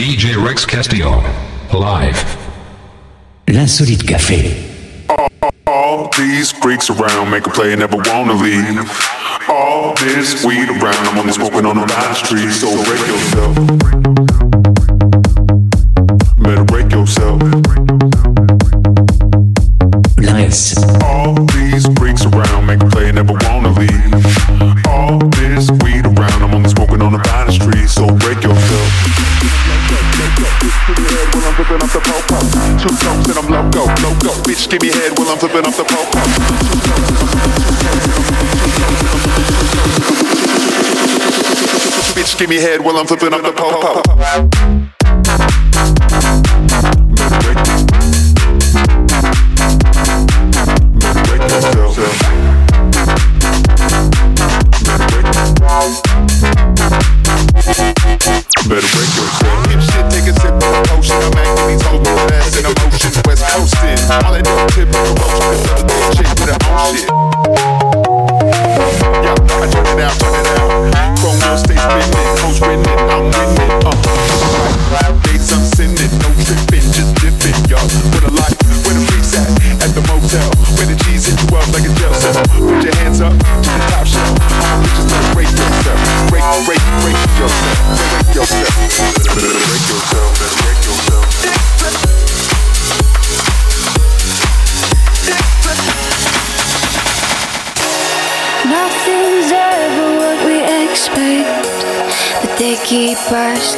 DJ Rex Castillo. Live. L'insolite café. All these freaks around make a play and never wanna leave. All this weed around, I'm only smoking on the line street, so break yourself. Better break yourself. Nice. All these freaks around make a play and never wanna leave. All this weed around, I'm only smoking on the line street, so break yourself. When I'm flipping off the popo, two toes and I'm loco, loco. Bitch, give me head while I'm flipping off the popo. Bitch, give me head while I'm flipping off the. Break yourself. Better break yourself.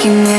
Asking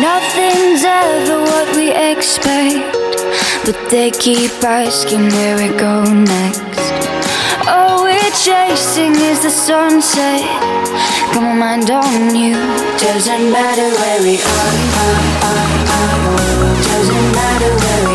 Nothing's ever what we expect, but they keep asking where we go next. All we're chasing is the sunset. Come on, mind on you. Doesn't matter where we are. are, are, are. Doesn't matter where we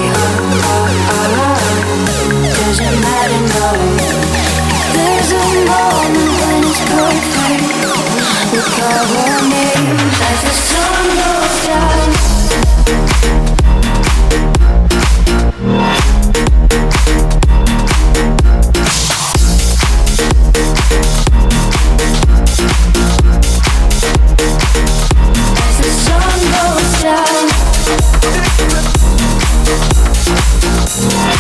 As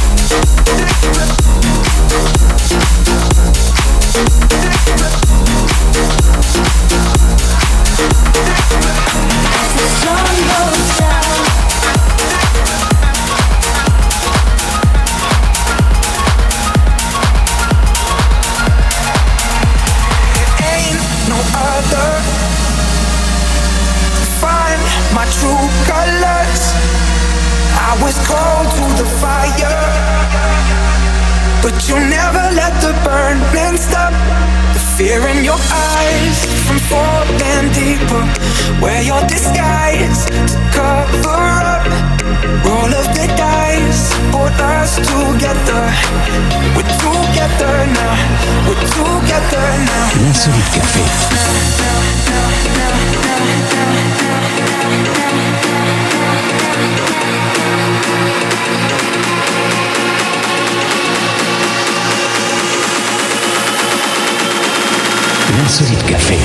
let the stop. The fear in your eyes from falling deeper. Wear your disguise to cover up. Roll of the dice, put us together. We're together now. We're together now. Café. Solide Café.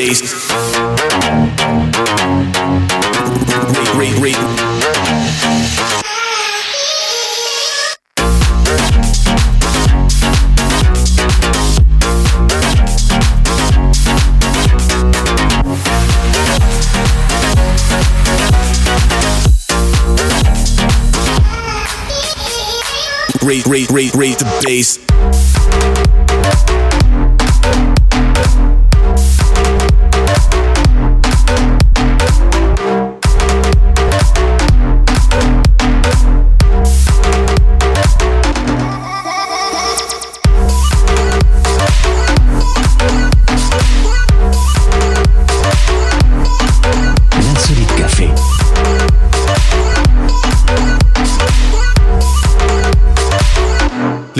Bass. Rate, rate, rate. Rate, rate, rate, rate the bass.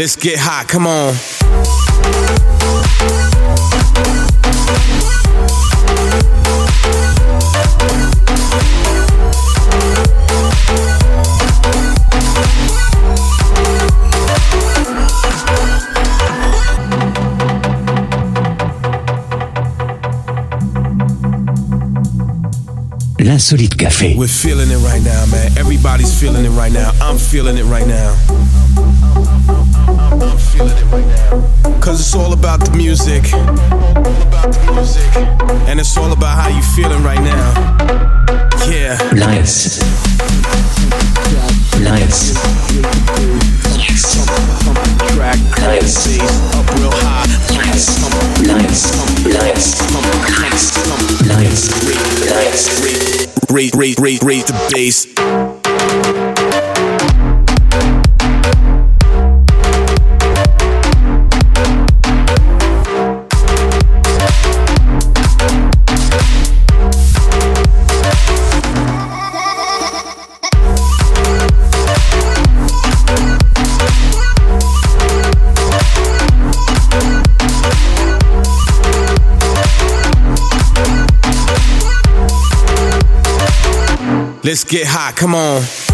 Let's get hot, come on. L'insolite café. We're feeling it right now, man. Everybody's feeling it right now. I'm feeling it right now. Cause it's all about the music. About the music. And it's all about how you feeling right now. Yeah. Lights. Lights. Track Lights. up real high. Lights. Lights. Lights. Lights. Lights. Rate, rate, rate, rate the bass. Let's get hot, come on.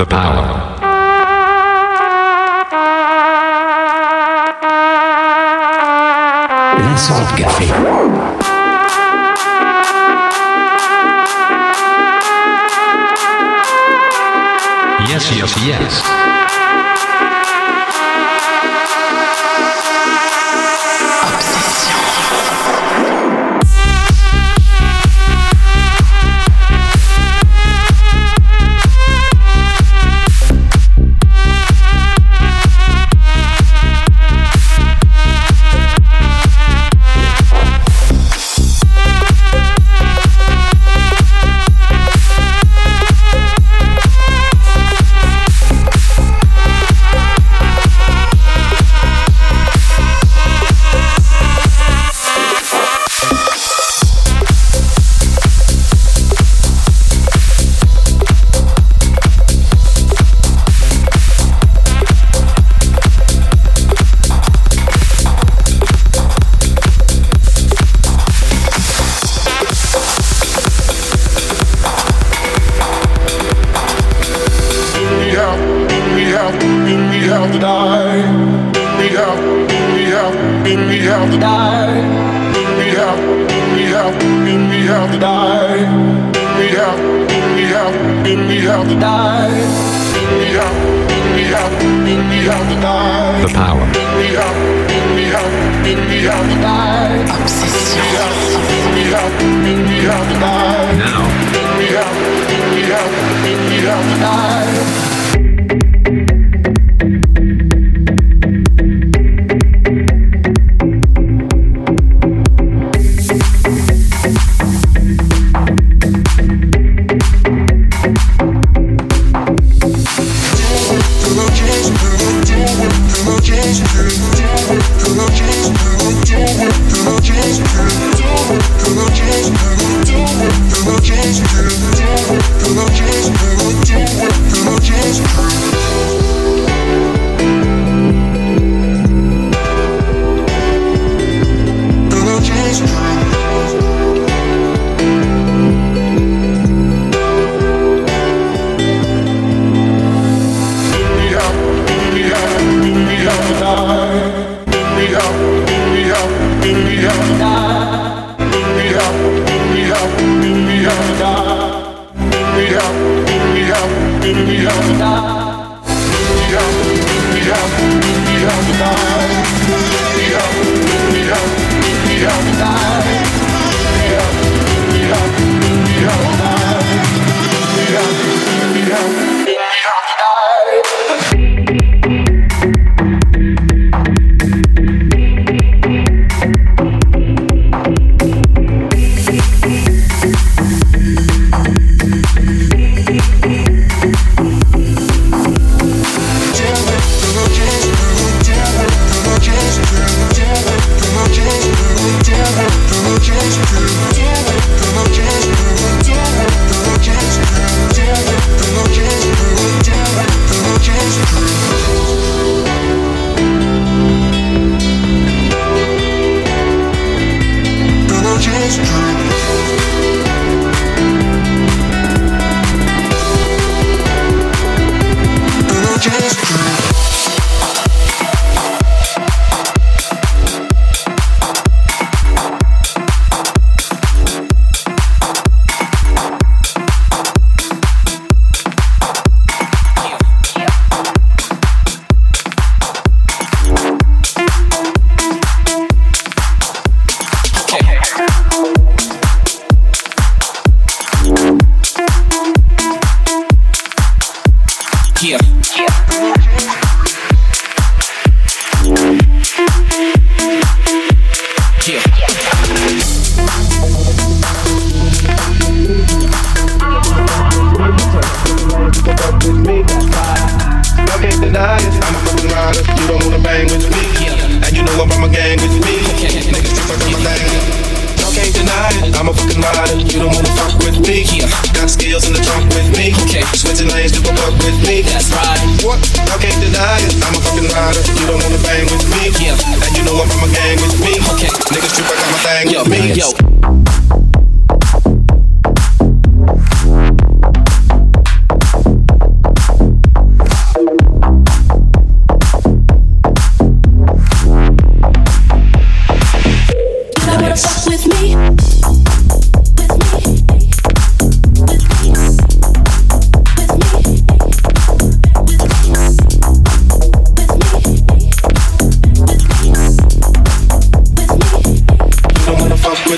The power.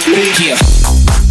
Insolite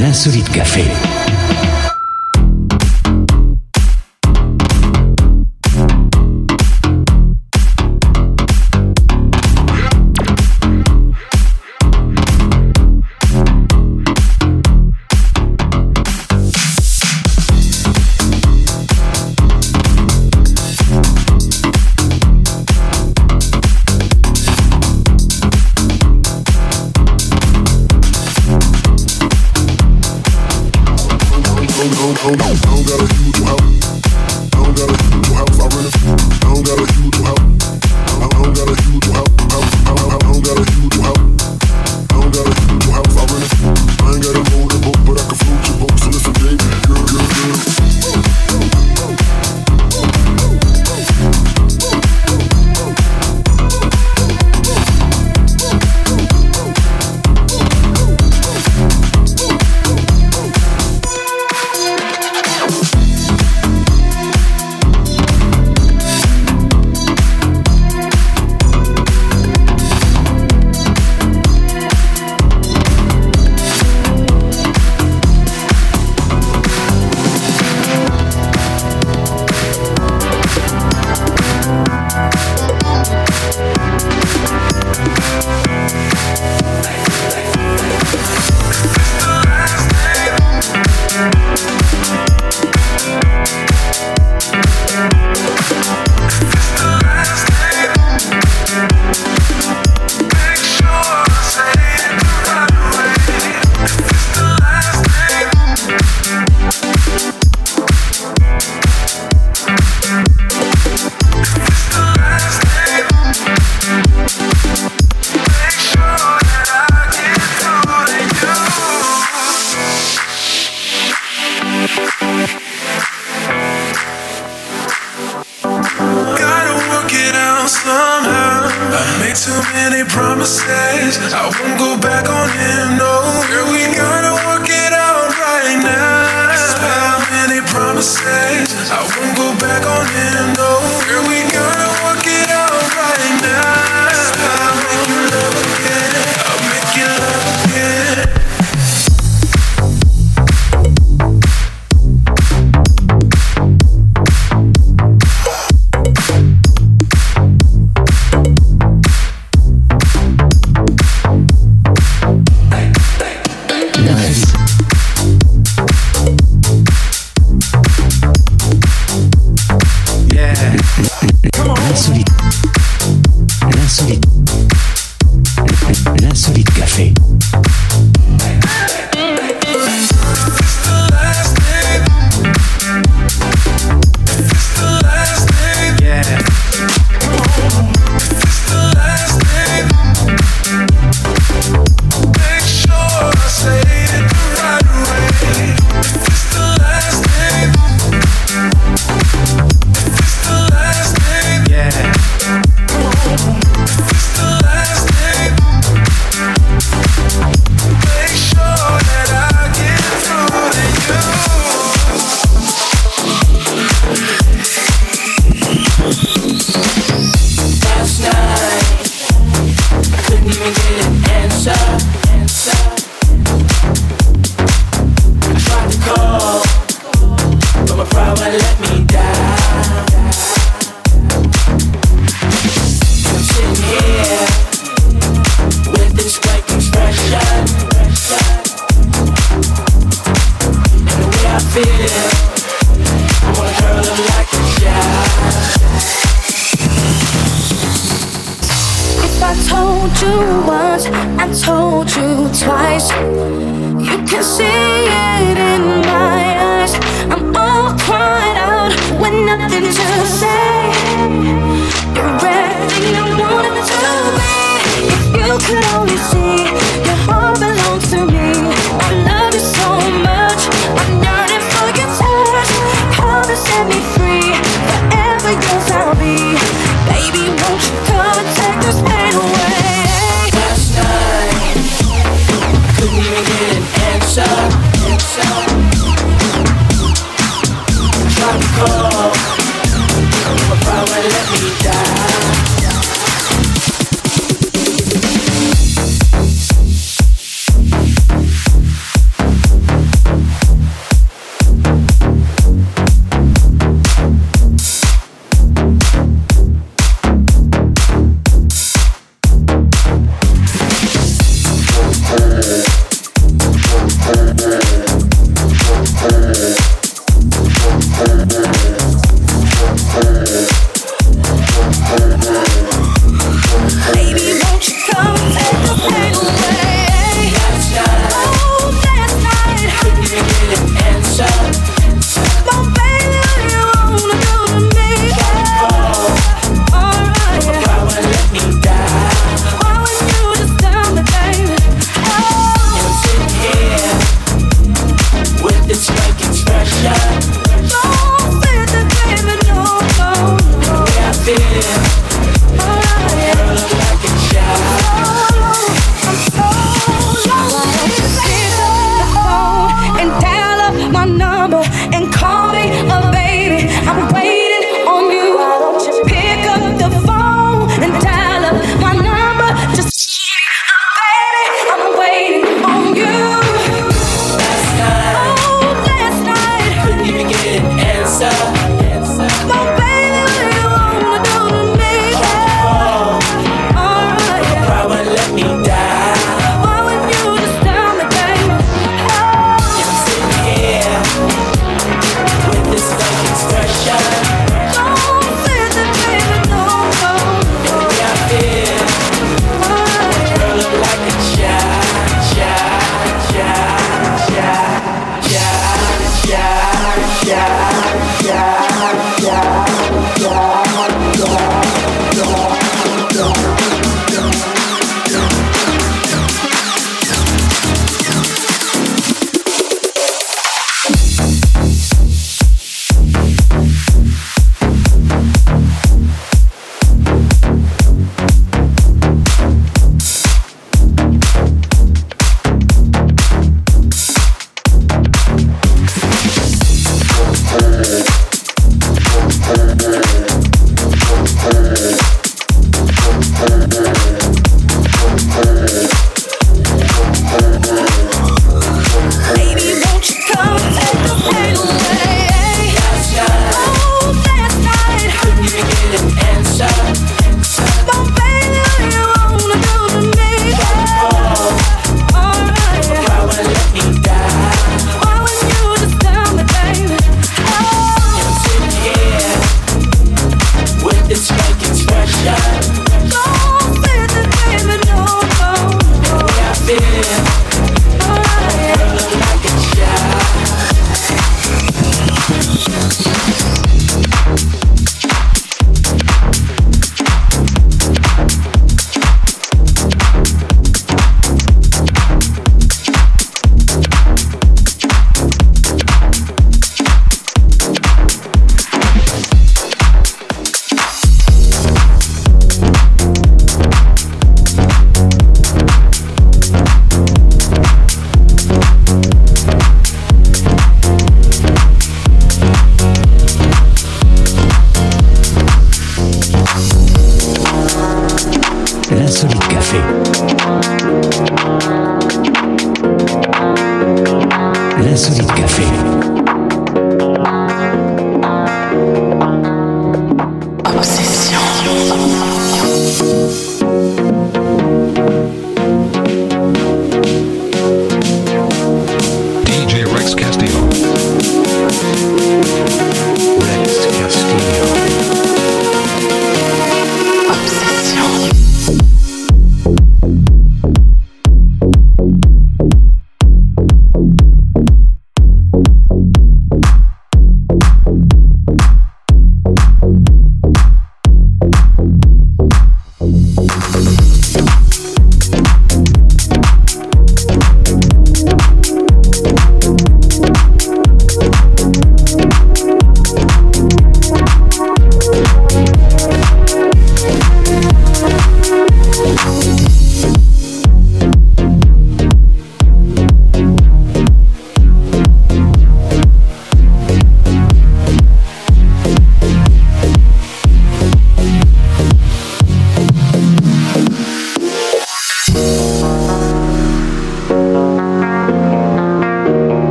L'insolite café.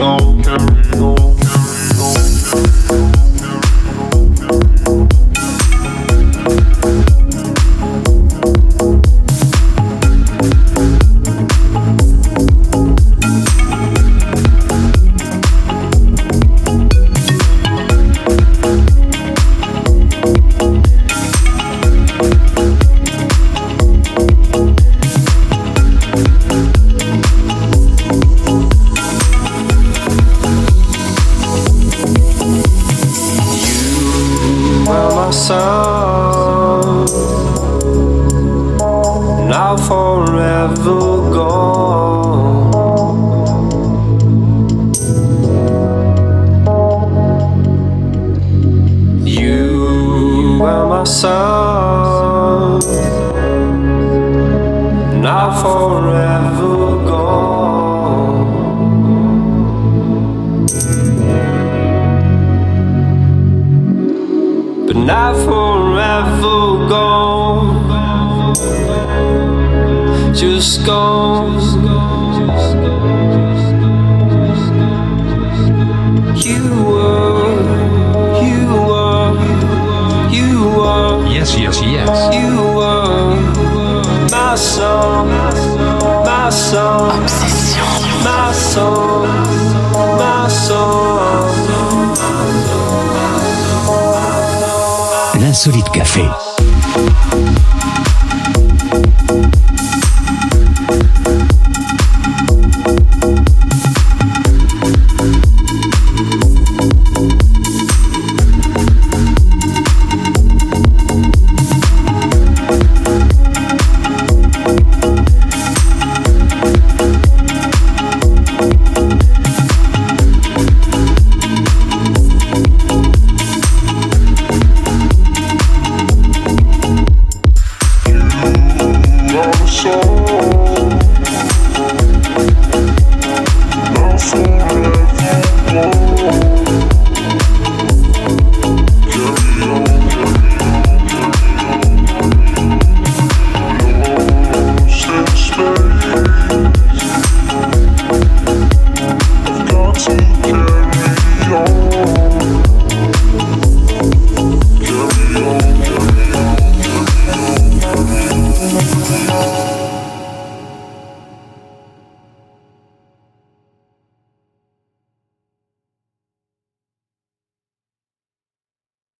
On, carry